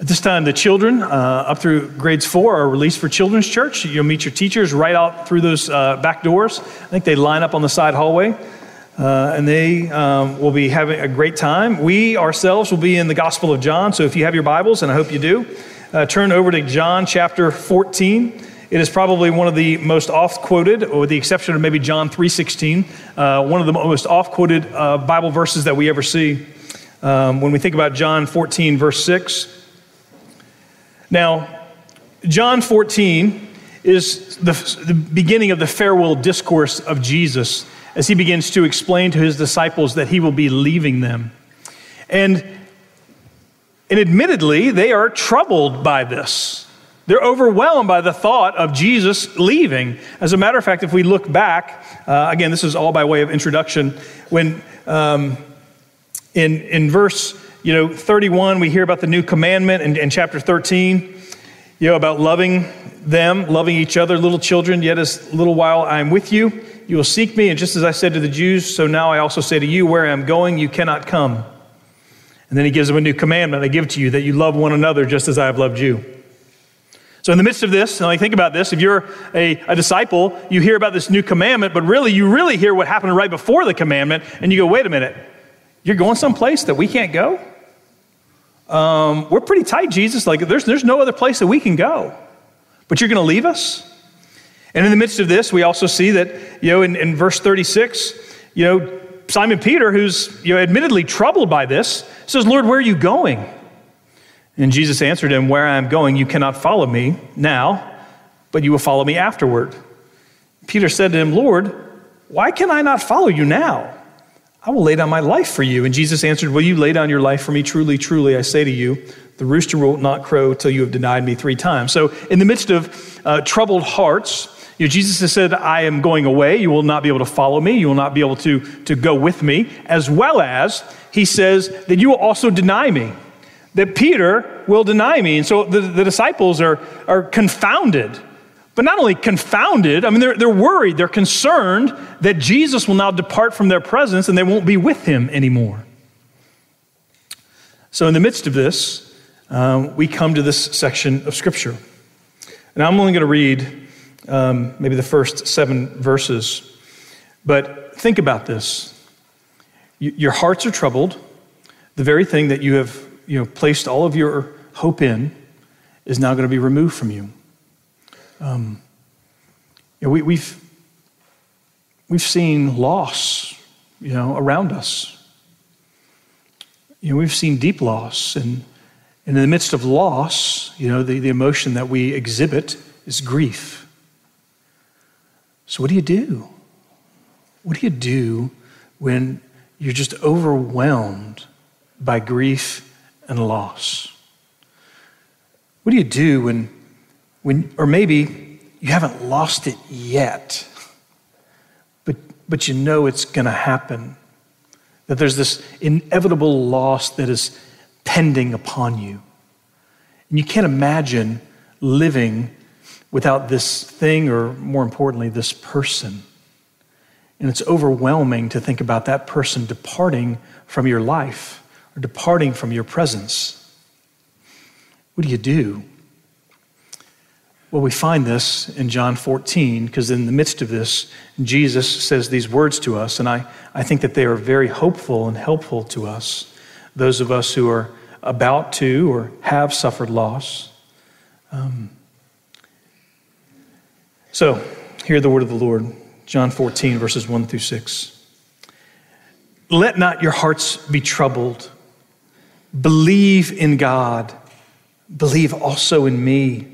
At this time, the children uh, up through grades four are released for children's church. You'll meet your teachers right out through those uh, back doors. I think they line up on the side hallway. Uh, and they um, will be having a great time. We ourselves will be in the Gospel of John, so if you have your Bibles, and I hope you do, uh, turn over to John chapter 14. It is probably one of the most oft quoted, with the exception of maybe John 3:16, uh, one of the most oft quoted uh, Bible verses that we ever see. Um, when we think about John 14, verse 6. Now, John 14 is the, the beginning of the farewell discourse of Jesus as he begins to explain to his disciples that he will be leaving them. And, and admittedly, they are troubled by this. They're overwhelmed by the thought of Jesus leaving. As a matter of fact, if we look back, uh, again, this is all by way of introduction, when um, in, in verse you know, 31, we hear about the new commandment, in, in chapter 13, you know, about loving them, loving each other, little children, yet as little while I am with you. You will seek me, and just as I said to the Jews, so now I also say to you, where I am going, you cannot come. And then he gives them a new commandment I give to you that you love one another just as I have loved you. So, in the midst of this, and I think about this, if you're a, a, disciple, you hear about this new commandment, but really, you really hear what happened right before the commandment, and you go, wait a minute, you're going someplace that we can't go? Um, we're pretty tight, Jesus. Like, there's, there's no other place that we can go. But you're going to leave us? And in the midst of this, we also see that, you know, in, in verse 36, you know, Simon Peter, who's, you know, admittedly troubled by this, says, Lord, where are you going? And Jesus answered him, Where I am going, you cannot follow me now, but you will follow me afterward. Peter said to him, Lord, why can I not follow you now? I will lay down my life for you. And Jesus answered, Will you lay down your life for me? Truly, truly, I say to you, the rooster will not crow till you have denied me three times. So, in the midst of uh, troubled hearts, you know, Jesus has said, I am going away. You will not be able to follow me. You will not be able to, to go with me. As well as he says that you will also deny me, that Peter will deny me. And so the, the disciples are, are confounded. But not only confounded, I mean, they're, they're worried, they're concerned that Jesus will now depart from their presence and they won't be with him anymore. So, in the midst of this, um, we come to this section of Scripture. And I'm only going to read um, maybe the first seven verses. But think about this. your hearts are troubled. The very thing that you have you know, placed all of your hope in is now going to be removed from you. Um, you know, we, we've, we've seen loss you know, around us. You know, we've seen deep loss. And, and in the midst of loss, you know, the, the emotion that we exhibit is grief. So, what do you do? What do you do when you're just overwhelmed by grief and loss? What do you do when, when or maybe you haven't lost it yet, but, but you know it's going to happen? That there's this inevitable loss that is pending upon you. And you can't imagine living without this thing, or more importantly, this person. And it's overwhelming to think about that person departing from your life or departing from your presence. What do you do? Well, we find this in John 14, because in the midst of this, Jesus says these words to us, and I, I think that they are very hopeful and helpful to us, those of us who are about to or have suffered loss. Um, so, hear the word of the Lord, John 14, verses 1 through 6. Let not your hearts be troubled. Believe in God. Believe also in me.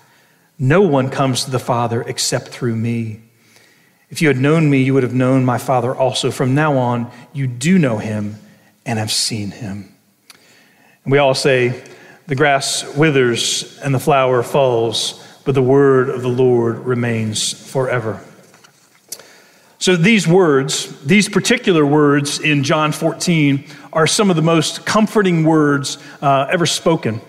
No one comes to the Father except through me. If you had known me, you would have known my Father also. From now on, you do know him and have seen him. And we all say, the grass withers and the flower falls, but the word of the Lord remains forever. So, these words, these particular words in John 14, are some of the most comforting words uh, ever spoken.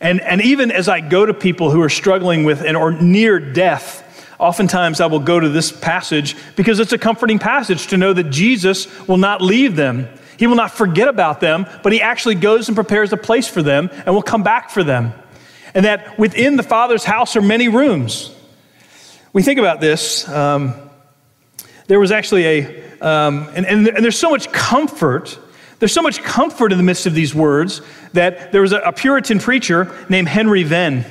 And, and even as I go to people who are struggling with and or near death, oftentimes I will go to this passage because it's a comforting passage to know that Jesus will not leave them. He will not forget about them, but he actually goes and prepares a place for them and will come back for them. And that within the Father's house are many rooms. We think about this. Um, there was actually a, um, and, and, and there's so much comfort there's so much comfort in the midst of these words that there was a, Puritan preacher named Henry Venn.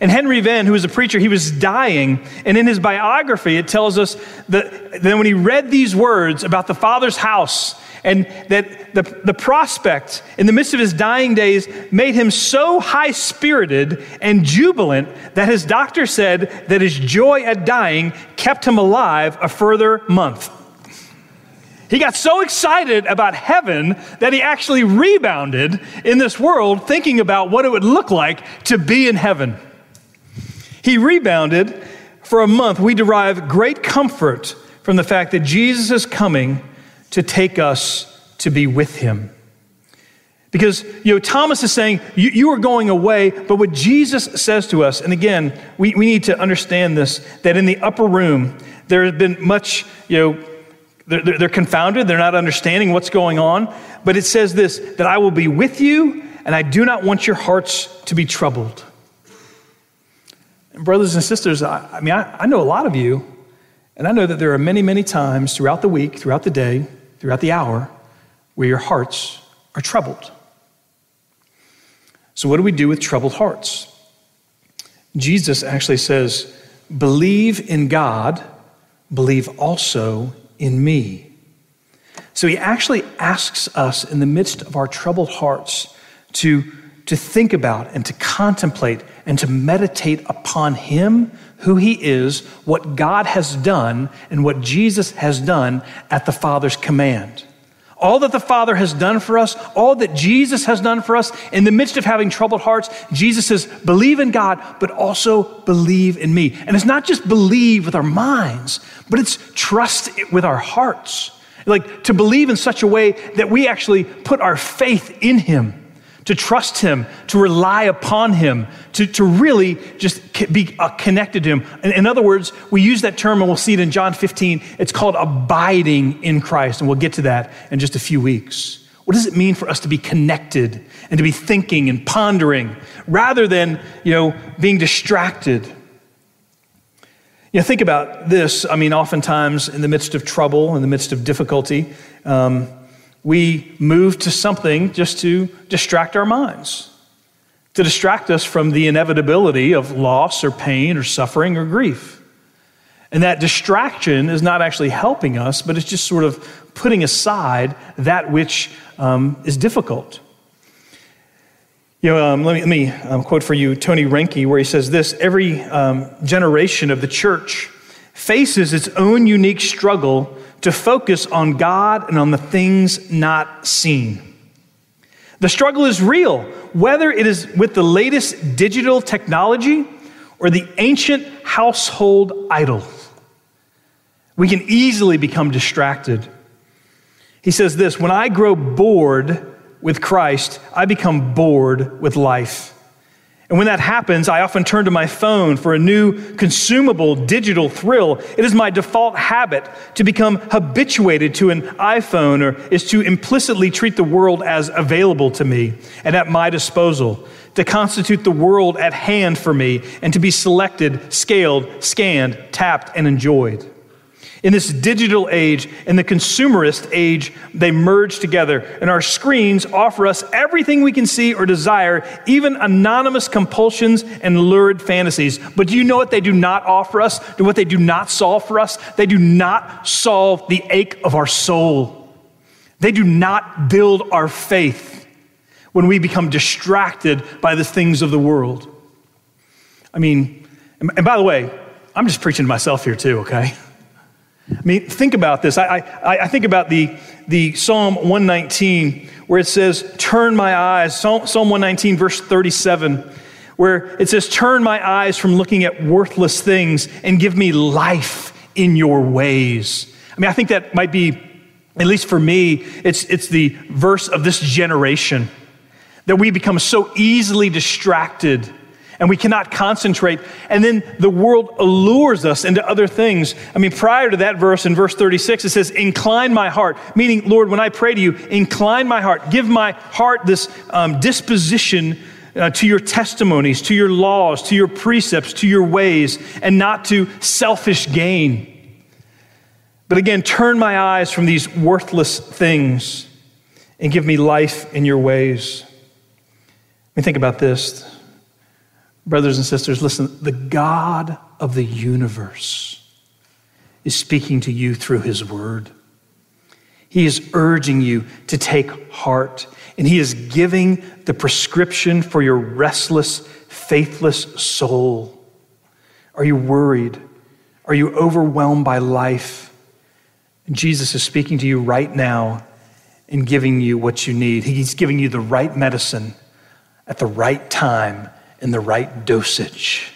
And Henry Venn, who was a preacher, he was dying. And in his biography, it tells us that, that when he read these words about the Father's house, and that the, the prospect in the midst of his dying days made him so high spirited and jubilant that his doctor said that his joy at dying kept him alive a further month. He got so excited about heaven that he actually rebounded in this world thinking about what it would look like to be in heaven. He rebounded for a month. We derive great comfort from the fact that Jesus is coming to take us to be with him. Because, you know, Thomas is saying, you, you, are going away, but what Jesus says to us, and again, we, we need to understand this, that in the upper room, there has been much, you know, they're, they're confounded, they're not understanding what's going on. But it says this that I will be with you, and I do not want your hearts to be troubled. And brothers and sisters, I, I mean, I, I know a lot of you, and I know that there are many, many times throughout the week, throughout the day, throughout the hour, where your hearts are troubled. So, what do we do with troubled hearts? Jesus actually says, Believe in God, believe also in me. So he actually asks us in the midst of our troubled hearts to, to think about and to contemplate and to meditate upon him, who he is, what God has done, and what Jesus has done at the Father's command. All that the Father has done for us, all that Jesus has done for us, in the midst of having troubled hearts, Jesus says, believe in God, but also believe in me. And it's not just believe with our minds, but it's trust with our hearts. Like to believe in such a way that we actually put our faith in Him to trust Him, to rely upon Him, to, to really just be uh, connected to Him. In, in other words, we use that term and we'll see it in John 15. It's called abiding in Christ, and we'll get to that in just a few weeks. What does it mean for us to be connected and to be thinking and pondering rather than, you know, being distracted? You know, think about this. I mean, oftentimes in the midst of trouble, in the midst of difficulty, um, we move to something just to distract our minds, to distract us from the inevitability of loss or pain or suffering or grief. And that distraction is not actually helping us, but it's just sort of putting aside that which um, is difficult. You know, um, let me, let me um, quote for you Tony Reinke, where he says this Every um, generation of the church faces its own unique struggle to focus on God and on the things not seen. The struggle is real, whether it is with the latest digital technology or the ancient household idol. We can easily become distracted. He says this When I grow bored with Christ, I become bored with life. And when that happens, I often turn to my phone for a new consumable digital thrill. It is my default habit to become habituated to an iPhone or is to implicitly treat the world as available to me and at my disposal, to constitute the world at hand for me and to be selected, scaled, scanned, tapped, and enjoyed. In this digital age, in the consumerist age, they merge together, and our screens offer us everything we can see or desire, even anonymous compulsions and lurid fantasies. But do you know what they do not offer us? Do what they do not solve for us? They do not solve the ache of our soul. They do not build our faith when we become distracted by the things of the world. I mean, and by the way, I'm just preaching to myself here too, okay? I mean, think about this. I, I, I, think about the, the Psalm 119 where it says, Turn my eyes, Psalm, Psalm 119, verse 37. where it says, Turn my eyes from looking at worthless things and give me life in your ways. I mean, I think that might be, at least for me, it's, it's the verse of this generation that we become so easily distracted and we cannot concentrate. And then the world allures us into other things. I mean, prior to that verse in verse 36, it says, Incline my heart, meaning, Lord, when I pray to you, incline my heart, give my heart this um, disposition. Uh, to your testimonies, to your laws, to your precepts, to your ways, and not to selfish gain. But again, turn my eyes from these worthless things and give me life in your ways. Let me think about this. Brothers and sisters, listen, the God of the universe is speaking to you through his word. He is urging you to take heart, and he is giving the prescription for your restless, faithless soul. Are you worried? Are you overwhelmed by life? And Jesus is speaking to you right now and giving you what you need. He's giving you the right medicine at the right time in the right dosage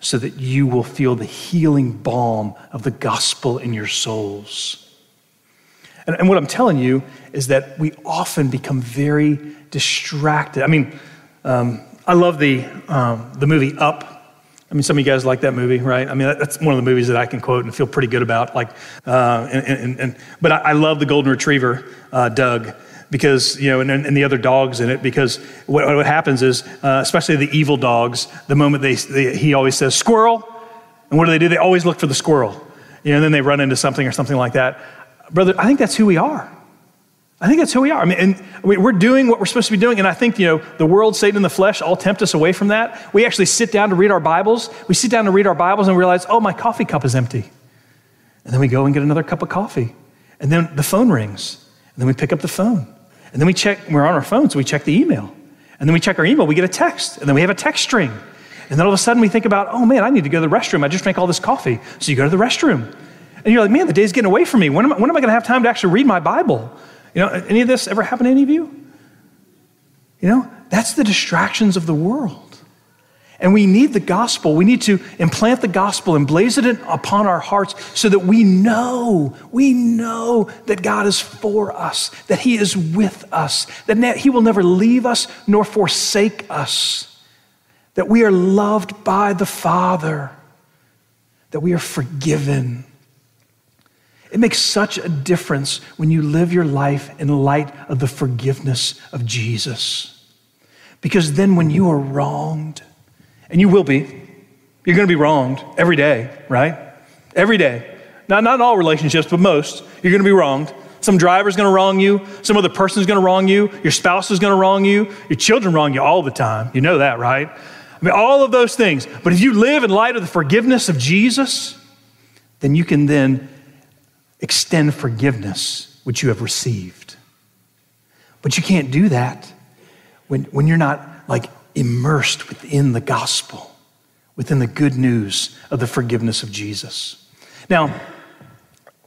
so that you will feel the healing balm of the gospel in your souls. And, and, what I'm telling you is that we often become very distracted. I mean, um, I love the, um, the movie Up. I mean, some of you guys like that movie, right? I mean, that's one of the movies that I can quote and feel pretty good about. Like, uh, and, and, and, but I, I, love the Golden Retriever, uh, Doug because, you know, and, and the other dogs in it, because what, what happens is, uh, especially the evil dogs, the moment they, they, he always says, squirrel. And what do they do? They always look for the squirrel. You know, and then they run into something or something like that. Brother, I think that's who we are. I think that's who we are. I mean, and we're doing what we're supposed to be doing. And I think, you know, the world, Satan, and the flesh all tempt us away from that. We actually sit down to read our Bibles. We sit down to read our Bibles and realize, oh, my coffee cup is empty. And then we go and get another cup of coffee. And then the phone rings. And then we pick up the phone. And then we check, we're on our phones, so we check the email. And then we check our email, we get a text. And then we have a text string. And then all of a sudden we think about, oh man, I need to go to the restroom. I just drank all this coffee. So you go to the restroom. And you're like, man, the day's getting away from me. When am I, when am I going to have time to actually read my Bible? You know, any of this ever happen to any of you? You know, that's the distractions of the world. And we need the gospel. We need to implant the gospel blaze it upon our hearts so that we know, we know that God is for us, that He is with us, that He will never leave us nor forsake us, that we are loved by the Father, that we are forgiven. It makes such a difference when you live your life in light of the forgiveness of Jesus. Because then when you are wronged, and you will be. You're going to be wronged every day, right? Every day. Not, not in all relationships, but most. You're going to be wronged. Some driver's going to wrong you. Some other person's going to wrong you. Your spouse is going to wrong you. Your children wrong you all the time. You know that, right? I mean, all of those things. But if you live in light of the forgiveness of Jesus, then you can then extend forgiveness which you have received. But you can't do that when, when you're not like immersed within the gospel, within the good news of the forgiveness of Jesus. Now,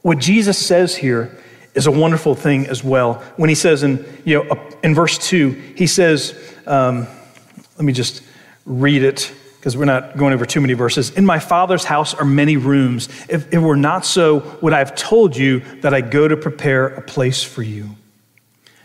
what Jesus says here is a wonderful thing as well. When he says in, you know, in verse 2, he says, um, let me just read it because we're not going over too many verses. In my Father's house are many rooms. If it were not so, would I have told you that I go to prepare a place for you?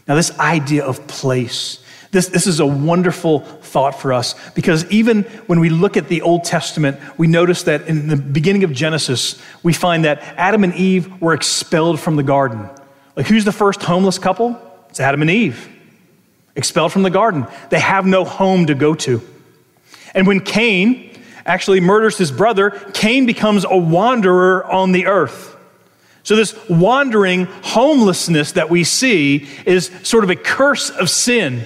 Now, this idea of place, this, this is a wonderful thought for us because even when we look at the Old Testament, we notice that in the beginning of Genesis, we find that Adam and Eve were expelled from the garden. Like, who's the first homeless couple? It's Adam and Eve, expelled from the garden. They have no home to go to. And when Cain actually murders his brother, Cain becomes a wanderer on the earth. So, this wandering homelessness that we see is sort of a curse of sin.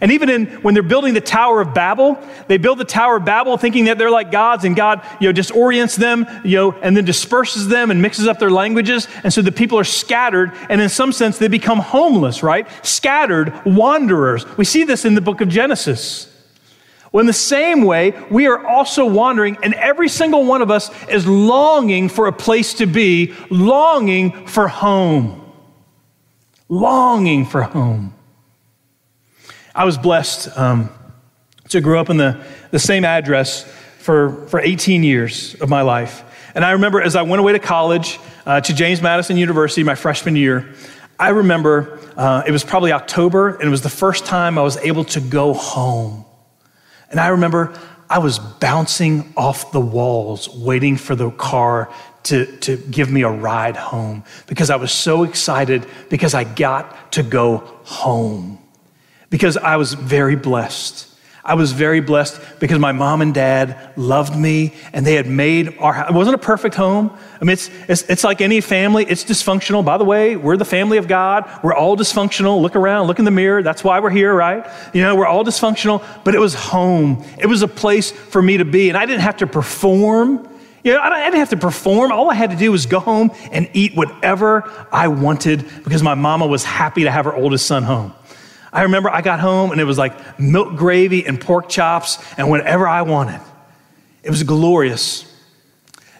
And even in, when they're building the Tower of Babel, they build the Tower of Babel thinking that they're like gods and God, you know, disorients them, you know, and then disperses them and mixes up their languages. And so the people are scattered. And in some sense, they become homeless, right? Scattered wanderers. We see this in the book of Genesis. Well, in the same way, we are also wandering, and every single one of us is longing for a place to be, longing for home. Longing for home. I was blessed um, So I grew up in the, the same address for, for 18 years of my life. And I remember as I went away to college, uh, to James Madison University, my freshman year, I remember uh, it was probably October, and it was the first time I was able to go home. And I remember I was bouncing off the walls, waiting for the car to, to give me a ride home because I was so excited because I got to go home. Because I was very blessed. I was very blessed because my mom and dad loved me and they had made our house. It wasn't a perfect home. I mean, it's, it's, it's, like any family, it's dysfunctional. By the way, we're the family of God. We're all dysfunctional. Look around, look in the mirror. That's why we're here, right? You know, we're all dysfunctional, but it was home. It was a place for me to be. And I didn't have to perform. You know, I didn't have to perform. All I had to do was go home and eat whatever I wanted because my mama was happy to have her oldest son home. I remember I got home and it was like milk gravy and pork chops and whatever I wanted. It was glorious.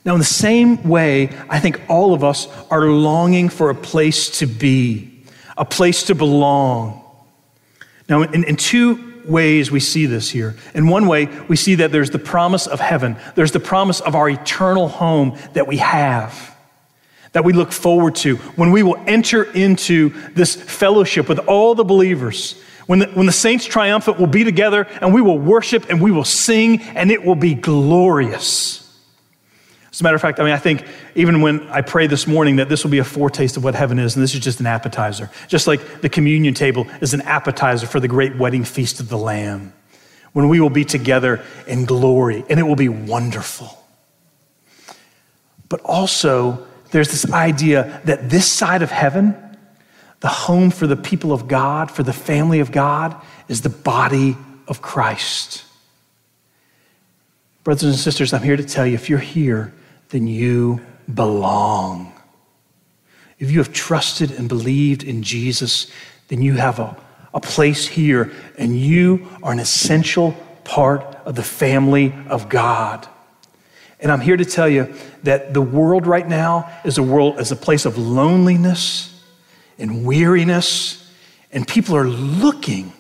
Now, in the same way, I think all of us are longing for a place to be, a place to belong. Now, in, in two ways we see this here. In one way, we see that there's the promise of heaven, there's the promise of our eternal home that we have that we look forward to when we will enter into this fellowship with all the believers. When the, when the saints triumphant will be together and we will worship and we will sing and it will be glorious. As a matter of fact, I mean, I think even when I pray this morning that this will be a foretaste of what heaven is, and this is just an appetizer. Just like the communion table is an appetizer for the great wedding feast of the Lamb, when we will be together in glory and it will be wonderful. But also, there's this idea that this side of heaven, the home for the people of God, for the family of God, is the body of Christ. Brothers and sisters, I'm here to tell you if you're here, then you belong. If you have trusted and believed in Jesus, then you have a, a place here, and you are an essential part of the family of God. And I'm here to tell you that the world right now is a world is a place of loneliness and weariness, and people are looking,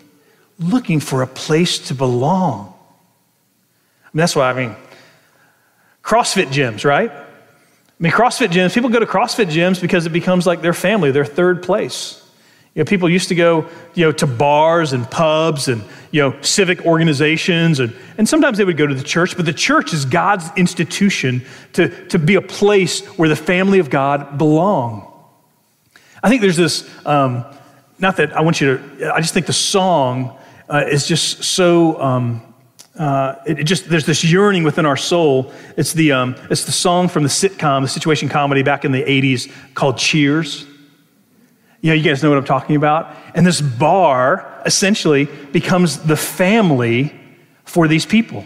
looking for a place to belong. I mean, that's why I mean, CrossFit gyms, right? I mean, CrossFit gyms, people go to CrossFit gyms because it becomes like their family, their third place. You know, people used to go, you know, to bars and pubs and, you know, civic organizations, and, and sometimes they would go to the church, but the church is God's institution to, to be a place where the family of God belong. I think there's this, um, not that I want you to, I just think the song uh, is just so, um, uh, it, just there's this yearning within our soul. It's the um, it's the song from the sitcom, the situation comedy back in the '80s called Cheers. You know, you guys know what I'm talking about. And this bar essentially becomes the family for these people.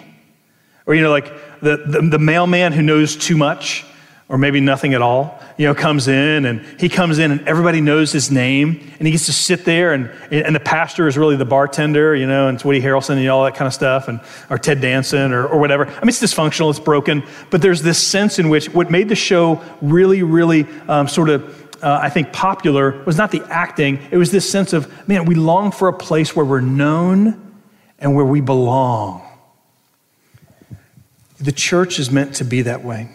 Or, you know, like the, the, the, mailman who knows too much or maybe nothing at all, you know, comes in and he comes in and everybody knows his name and he gets to sit there and, and the pastor is really the bartender, you know, and it's Woody Harrelson and all that kind of stuff and, or Ted Danson or, or whatever. I mean, it's dysfunctional, it's broken, but there's this sense in which what made the show really, really um, sort of uh, I think, popular was not the acting, it was this sense of, man, we long for a place where we're known and where we belong. The church is meant to be that way.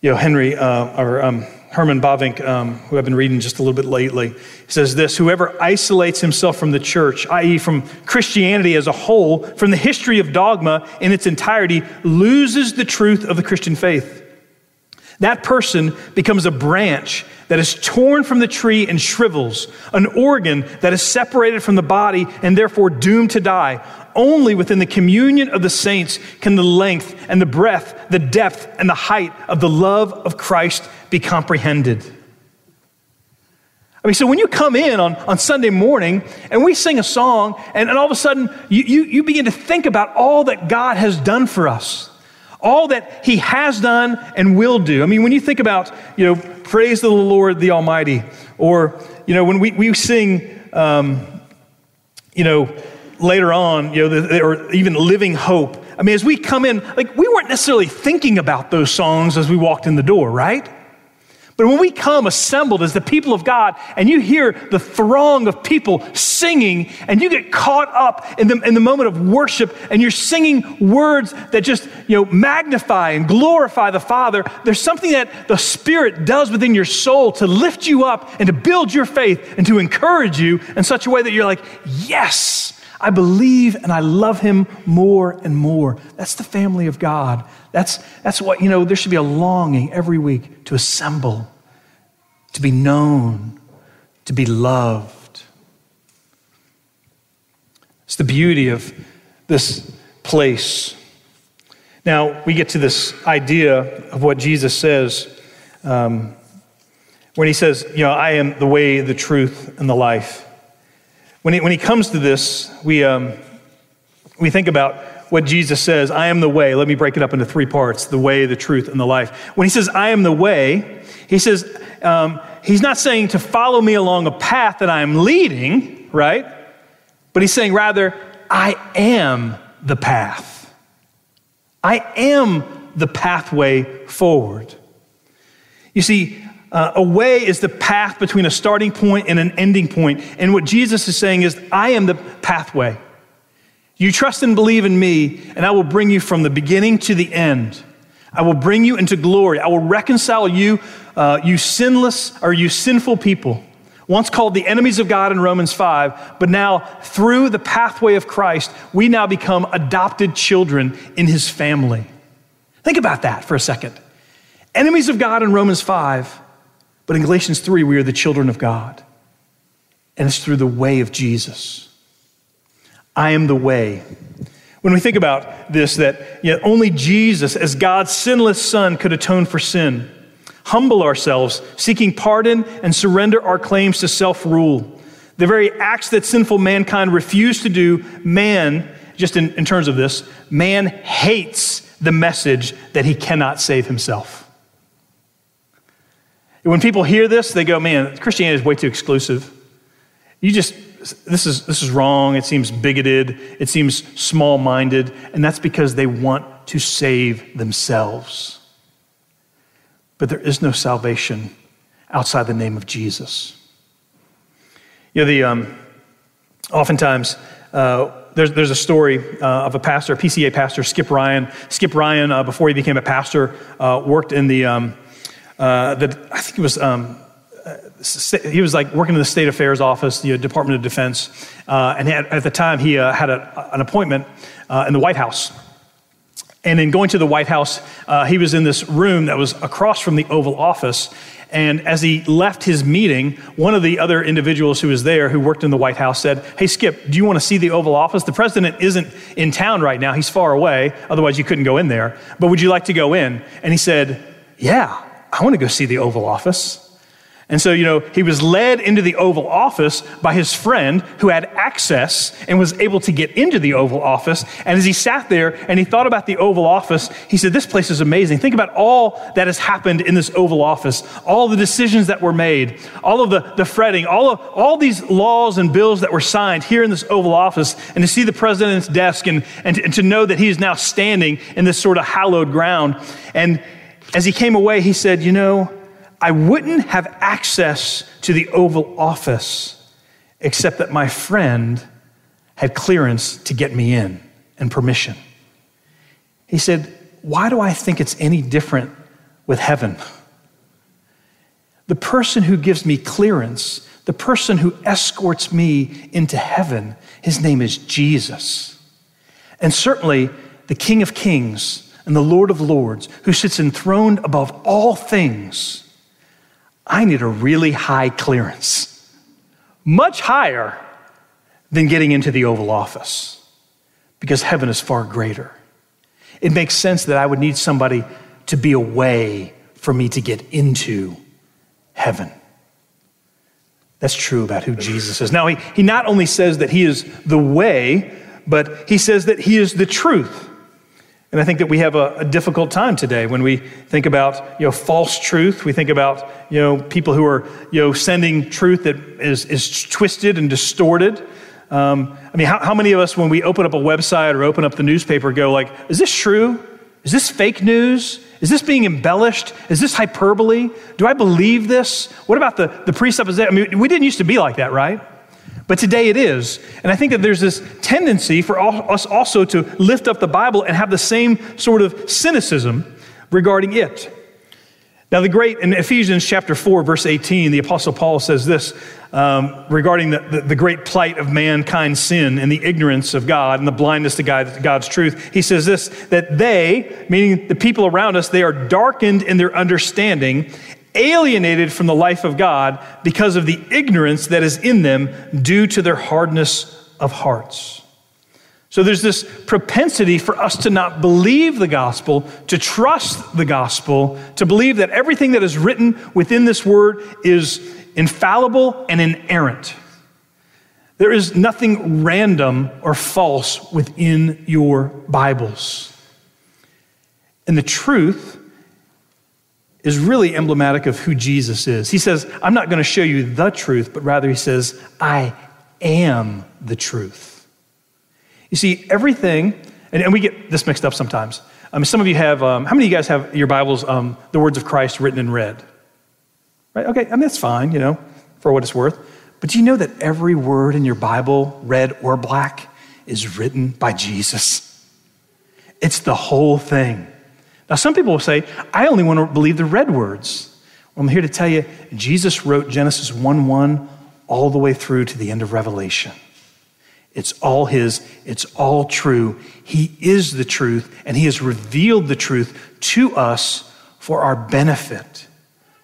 You know, Henry, uh, or um, Herman Bavinck, um, who I've been reading just a little bit lately, says this Whoever isolates himself from the church, i.e., from Christianity as a whole, from the history of dogma in its entirety, loses the truth of the Christian faith. That person becomes a branch that is torn from the tree and shrivels, an organ that is separated from the body and therefore doomed to die. Only within the communion of the saints can the length and the breadth, the depth and the height of the love of Christ be comprehended. I mean, so when you come in on, on Sunday morning and we sing a song, and, and all of a sudden you, you, you begin to think about all that God has done for us all that he has done and will do. I mean, when you think about, you know, praise the Lord the Almighty, or, you know, when we, we sing, um, you know, later on, you know, the, or even living hope. I mean, as we come in, like, we weren't necessarily thinking about those songs as we walked in the door, right? But when we come assembled as the people of God and you hear the throng of people singing and you get caught up in the, in the moment of worship and you're singing words that just, you know, magnify and glorify the Father, there's something that the Spirit does within your soul to lift you up and to build your faith and to encourage you in such a way that you're like, yes, I believe and I love him more and more. That's the family of God. That's, that's what, you know, there should be a longing every week to assemble, to be known, to be loved. It's the beauty of this place. Now, we get to this idea of what Jesus says um, when he says, You know, I am the way, the truth, and the life. When he, when he comes to this, we, um, we think about what Jesus says, I am the way. Let me break it up into three parts the way, the truth, and the life. When he says, I am the way, he says, um, he's not saying to follow me along a path that I'm leading, right? But he's saying, rather, I am the path. I am the pathway forward. You see, uh, a way is the path between a starting point and an ending point. And what Jesus is saying is, I am the pathway. You trust and believe in me, and I will bring you from the beginning to the end. I will bring you into glory. I will reconcile you, uh, you sinless or you sinful people, once called the enemies of God in Romans 5, but now through the pathway of Christ, we now become adopted children in his family. Think about that for a second. Enemies of God in Romans 5, but in Galatians 3, we are the children of God. And it's through the way of Jesus. I am the way. When we think about this, that you know, only Jesus, as God's sinless Son, could atone for sin, humble ourselves, seeking pardon and surrender our claims to self rule. The very acts that sinful mankind refused to do, man, just in, in terms of this, man hates the message that he cannot save himself. When people hear this, they go, man, Christianity is way too exclusive. You just this is, this is wrong. It seems bigoted. It seems small minded. And that's because they want to save themselves. But there is no salvation outside the name of Jesus. You know, the, um, oftentimes, uh, there's, there's a story uh, of a pastor, a PCA pastor, Skip Ryan. Skip Ryan, uh, before he became a pastor, uh, worked in the, um, uh, the I think it was um, he was like working in the state affairs office, the Department of Defense, uh, and had, at the time he uh, had a, an appointment uh, in the White House. And in going to the White House, uh, he was in this room that was across from the Oval Office. And as he left his meeting, one of the other individuals who was there, who worked in the White House, said, Hey, Skip, do you want to see the Oval Office? The president isn't in town right now. He's far away. Otherwise, you couldn't go in there. But would you like to go in? And he said, Yeah, I want to go see the Oval Office. And so, you know, he was led into the Oval Office by his friend who had access and was able to get into the Oval Office. And as he sat there and he thought about the Oval Office, he said, This place is amazing. Think about all that has happened in this Oval Office, all the decisions that were made, all of the, the fretting, all of all these laws and bills that were signed here in this Oval Office, and to see the president's desk and, and, and to know that he is now standing in this sort of hallowed ground. And as he came away, he said, You know, I wouldn't have access to the Oval Office except that my friend had clearance to get me in and permission. He said, Why do I think it's any different with heaven? The person who gives me clearance, the person who escorts me into heaven, his name is Jesus. And certainly, the King of Kings and the Lord of Lords, who sits enthroned above all things I need a really high clearance, much higher than getting into the Oval Office, because heaven is far greater. It makes sense that I would need somebody to be a way for me to get into heaven. That's true about who Jesus is. Now, he, he not only says that he is the way, but he says that he is the truth. And I think that we have a, a, difficult time today when we think about you know, false truth. We think about you know, people who are you know, sending truth that is, is twisted and distorted. Um, I mean, how, how many of us, when we open up a website or open up the newspaper, go like, "Is this true? Is this fake news? Is this being embellished? Is this hyperbole? Do I believe this? What about the, the presupposition? I mean, we didn't used to be like that, right? But today it is. And I think that there's this tendency for all, us also to lift up the Bible and have the same sort of cynicism regarding it. Now, the great, in Ephesians chapter 4, verse 18, the Apostle Paul says this um, regarding the, the, the, great plight of mankind's sin and the ignorance of God and the blindness to God, God's truth. He says this that they, meaning the people around us, they are darkened in their understanding, alienated from the life of God because of the ignorance that is in them due to their hardness of hearts. So there's this propensity for us to not believe the gospel, to trust the gospel, to believe that everything that is written within this word is infallible and inerrant. There is nothing random or false within your Bibles. And the truth is really emblematic of who Jesus is. He says, I'm not going to show you the truth, but rather he says, I am the truth. You see, everything, and, and we get this mixed up sometimes. I mean, some of you have, um, how many of you guys have your Bibles, um, the words of Christ written in red? Right? Okay, I mean, that's fine, you know, for what it's worth. But do you know that every word in your Bible, red or black, is written by Jesus? It's the whole thing. Now, some people will say, I only want to believe the red words. Well, I'm here to tell you, Jesus wrote Genesis 1 1 all the way through to the end of Revelation. It's all His, it's all true. He is the truth, and He has revealed the truth to us for our benefit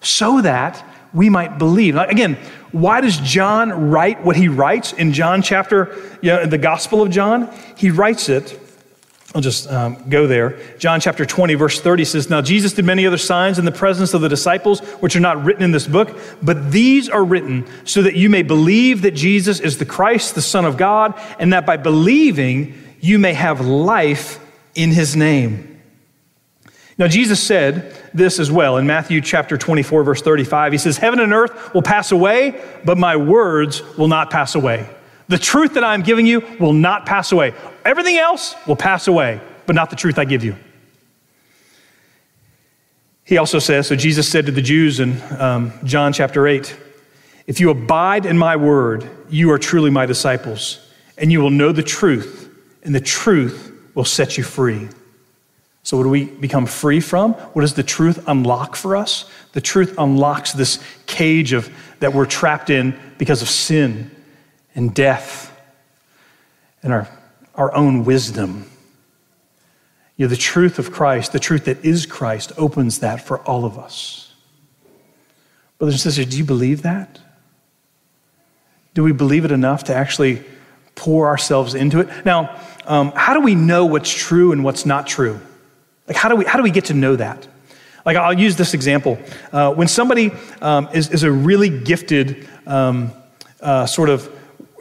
so that we might believe. Again, why does John write what he writes in John chapter, you know, the Gospel of John? He writes it I'll just um, go there. John chapter 20, verse 30 says, Now Jesus did many other signs in the presence of the disciples, which are not written in this book, but these are written so that you may believe that Jesus is the Christ, the Son of God, and that by believing you may have life in his name. Now, Jesus said this as well in Matthew chapter 24, verse 35. He says, Heaven and earth will pass away, but my words will not pass away. The truth that I'm giving you will not pass away. Everything else will pass away, but not the truth I give you. He also says, so Jesus said to the Jews in um, John chapter 8, if you abide in my word, you are truly my disciples, and you will know the truth, and the truth will set you free. So, what do we become free from? What does the truth unlock for us? The truth unlocks this cage of, that we're trapped in because of sin and death and our, our own wisdom. You know, the truth of Christ, the truth that is Christ, opens that for all of us. Brothers and sisters, do you believe that? Do we believe it enough to actually pour ourselves into it? Now, um, how do we know what's true and what's not true? Like, how do we, how do we get to know that? Like, I'll use this example. Uh, when somebody um, is, is a really gifted um, uh, sort of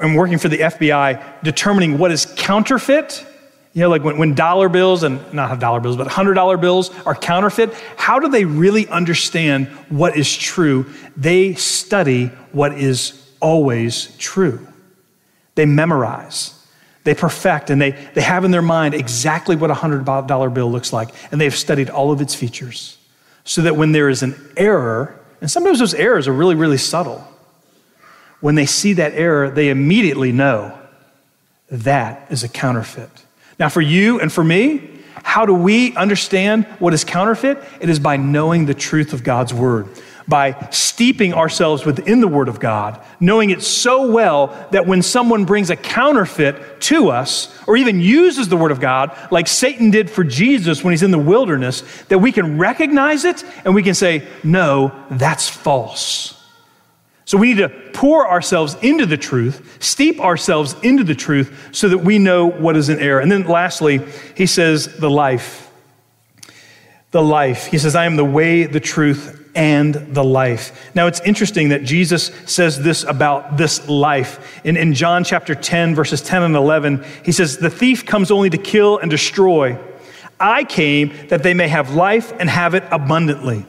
I'm working for the FBI determining what is counterfeit. You know, like when, when dollar bills and not dollar bills, but $100 bills are counterfeit, how do they really understand what is true? They study what is always true. They memorize, they perfect, and they, they have in their mind exactly what a $100 bill looks like, and they've studied all of its features. So that when there is an error, and sometimes those errors are really, really subtle when they see that error, they immediately know that is a counterfeit. Now, for you and for me, how do we understand what is counterfeit? It is by knowing the truth of God's word, by steeping ourselves within the word of God, knowing it so well that when someone brings a counterfeit to us, or even uses the word of God, like Satan did for Jesus when he's in the wilderness, that we can recognize it and we can say, no, that's false. So we need to pour ourselves into the truth, steep ourselves into the truth so that we know what is in error. And then lastly, he says, the life. The life. He says, I am the way, the truth, and the life. Now it's interesting that Jesus says this about this life. In, in John chapter 10, verses 10 and 11, he says, The thief comes only to kill and destroy. I came that they may have life and have it abundantly.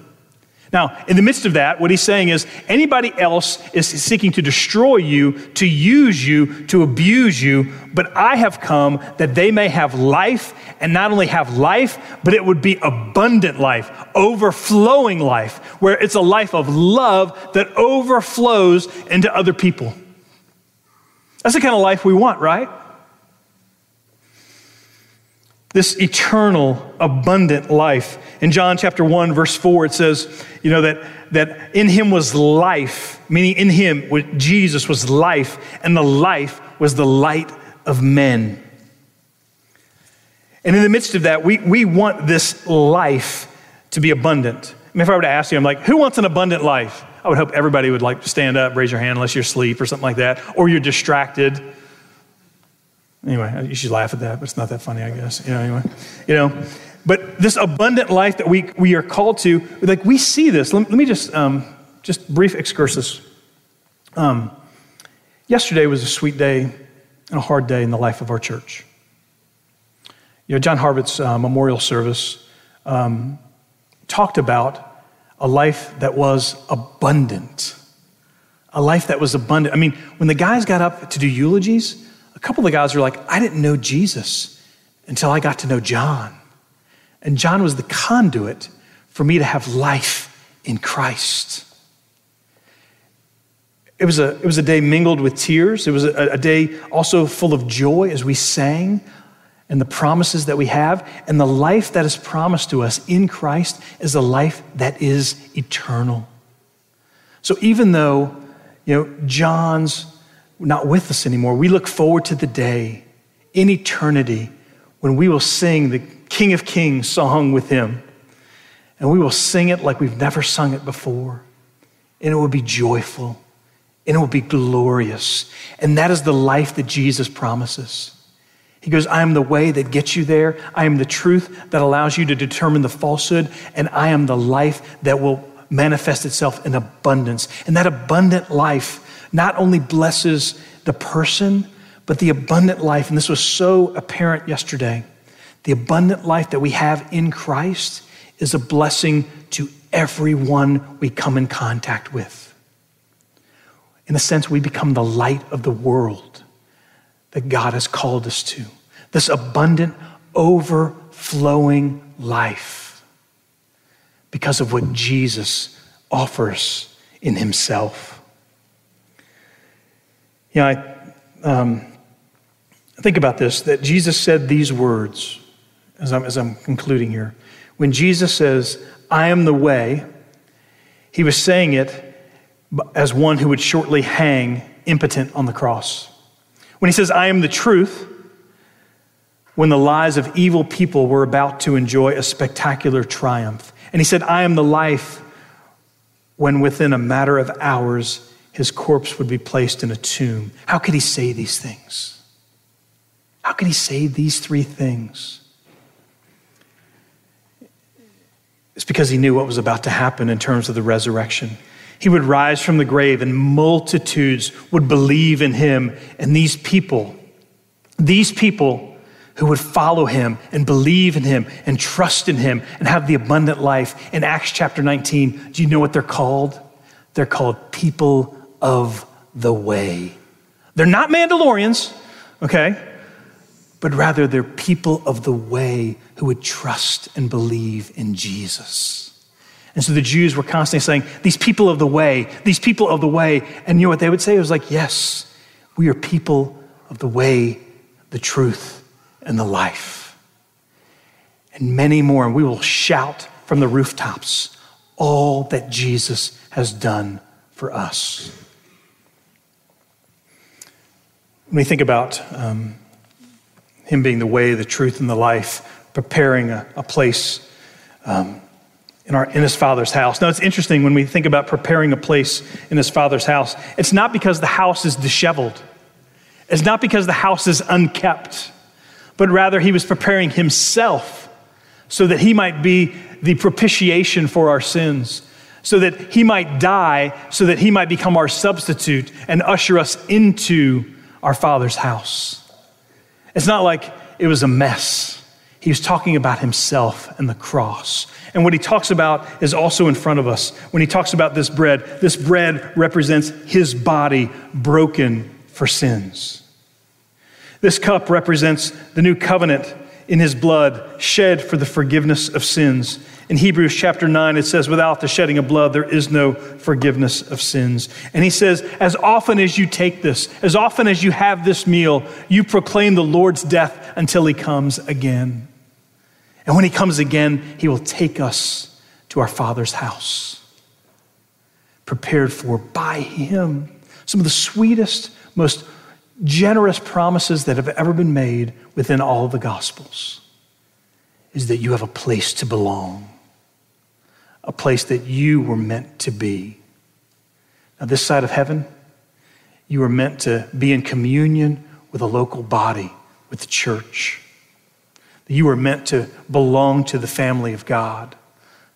Now, in the midst of that, what he's saying is anybody else is seeking to destroy you, to use you, to abuse you, but I have come that they may have life, and not only have life, but it would be abundant life, overflowing life, where it's a life of love that overflows into other people. That's the kind of life we want, right? This eternal, abundant life. In John chapter 1, verse 4, it says, you know, that, that in him was life, meaning in him, Jesus was life, and the life was the light of men. And in the midst of that, we, we want this life to be abundant. I mean, if I were to ask you, I'm like, who wants an abundant life? I would hope everybody would like stand up, raise your hand, unless you're asleep or something like that, or you're distracted. Anyway, you should laugh at that, but it's not that funny, I guess. You know, anyway, you know. But this abundant life that we, we are called to, like we see this. Let, let me just, um, just brief excursus. Um, yesterday was a sweet day and a hard day in the life of our church. You know, John Harvard's uh, memorial service um, talked about a life that was abundant. A life that was abundant. I mean, when the guys got up to do eulogies, a couple of the guys were like, I didn't know Jesus until I got to know John. And John was the conduit for me to have life in Christ. It was a, it was a day mingled with tears. It was a, a day also full of joy as we sang and the promises that we have. And the life that is promised to us in Christ is a life that is eternal. So even though, you know, John's not with us anymore. We look forward to the day in eternity when we will sing the King of Kings song with him. And we will sing it like we've never sung it before. And it will be joyful and it will be glorious. And that is the life that Jesus promises. He goes, I am the way that gets you there. I am the truth that allows you to determine the falsehood. And I am the life that will manifest itself in abundance. And that abundant life not only blesses the person, but the abundant life. And this was so apparent yesterday. The abundant life that we have in Christ is a blessing to everyone we come in contact with. In a sense, we become the light of the world that God has called us to. This abundant, overflowing life because of what Jesus offers in Himself. You know, I um, think about this that Jesus said these words as I'm, as I'm concluding here. When Jesus says, I am the way, he was saying it as one who would shortly hang impotent on the cross. When he says, I am the truth, when the lies of evil people were about to enjoy a spectacular triumph. And he said, I am the life, when within a matter of hours his corpse would be placed in a tomb. How could he say these things? How could he say these three things? It's because he knew what was about to happen in terms of the resurrection. He would rise from the grave, and multitudes would believe in him. And these people, these people who would follow him and believe in him and trust in him and have the abundant life. In Acts chapter 19, do you know what they're called? They're called people of the way. They're not Mandalorians, okay? But rather, they're people of the way who would trust and believe in Jesus. And so the Jews were constantly saying, These people of the way, these people of the way. And you know what they would say? It was like, Yes, we are people of the way, the truth, and the life. And many more. And we will shout from the rooftops all that Jesus has done for us. When we think about um, Him being the way, the truth, and the life, preparing a, a place um, in, our, in His Father's house. Now, it's interesting when we think about preparing a place in His Father's house, it's not because the house is disheveled, it's not because the house is unkept, but rather He was preparing Himself so that He might be the propitiation for our sins so that he might die, so that he might become our substitute and usher us into our Father's house. It's not like it was a mess. he was talking about himself and the cross. And what he talks about is also in front of us. When he talks about this bread, this bread represents his body broken for sins. This cup represents the new covenant in his blood shed for the forgiveness of sins. In Hebrews chapter 9, it says, Without the shedding of blood, there is no forgiveness of sins. And he says, As often as you take this, as often as you have this meal, you proclaim the Lord's death until he comes again. And when he comes again, he will take us to our Father's house, prepared for by him. Some of the sweetest, most generous promises that have ever been made within all the Gospels is that you have a place to belong, a place that you were meant to be. Now, this side of heaven, you were meant to be in communion with a local body, with the church. You were meant to belong to the family of God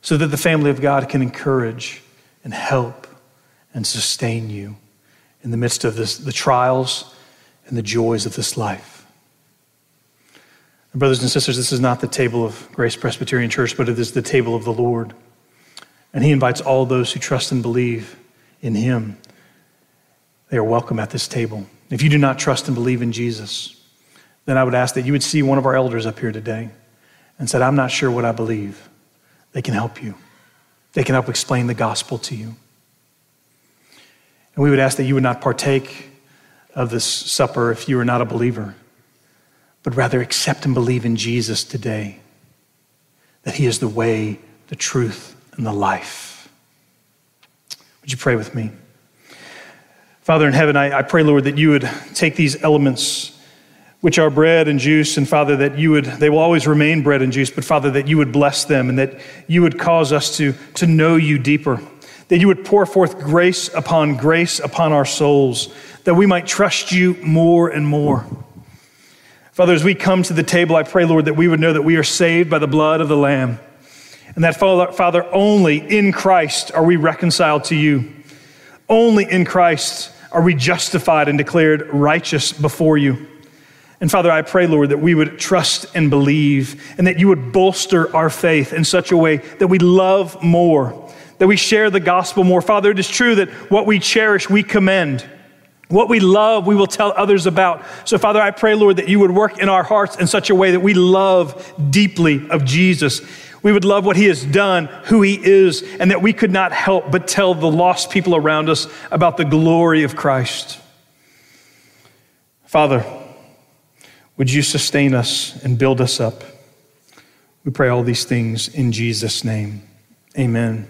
so that the family of God can encourage and help and sustain you in the midst of this, the trials and the joys of this life. Brothers and sisters, this is not the table of Grace Presbyterian Church, but it is the table of the Lord. And He invites all those who trust and believe in Him. They are welcome at this table. If you do not trust and believe in Jesus, then I would ask that you would see one of our elders up here today and said, I'm not sure what I believe. They can help you. They can help explain the gospel to you. And we would ask that you would not partake of this supper if you are not a believer, but rather accept and believe in Jesus today, that He is the way, the truth, and the life. Would you pray with me? Father in heaven, I, I pray, Lord, that you would take these elements which are bread and juice, and Father, that you would, they will always remain bread and juice, but Father, that you would bless them and that you would cause us to, to know you deeper, that you would pour forth grace upon grace upon our souls, that we might trust you more and more. Father, as we come to the table, I pray, Lord, that we would know that we are saved by the blood of the Lamb, and that, Father, only in Christ are we reconciled to you. Only in Christ are we justified and declared righteous before you. And Father, I pray, Lord, that we would trust and believe and that you would bolster our faith in such a way that we love more, that we share the gospel more. Father, it is true that what we cherish, we commend. What we love, we will tell others about. So, Father, I pray, Lord, that you would work in our hearts in such a way that we love deeply of Jesus. We would love what he has done, who he is, and that we could not help but tell the lost people around us about the glory of Christ. Father, would you sustain us and build us up? We pray all these things in Jesus' name. Amen.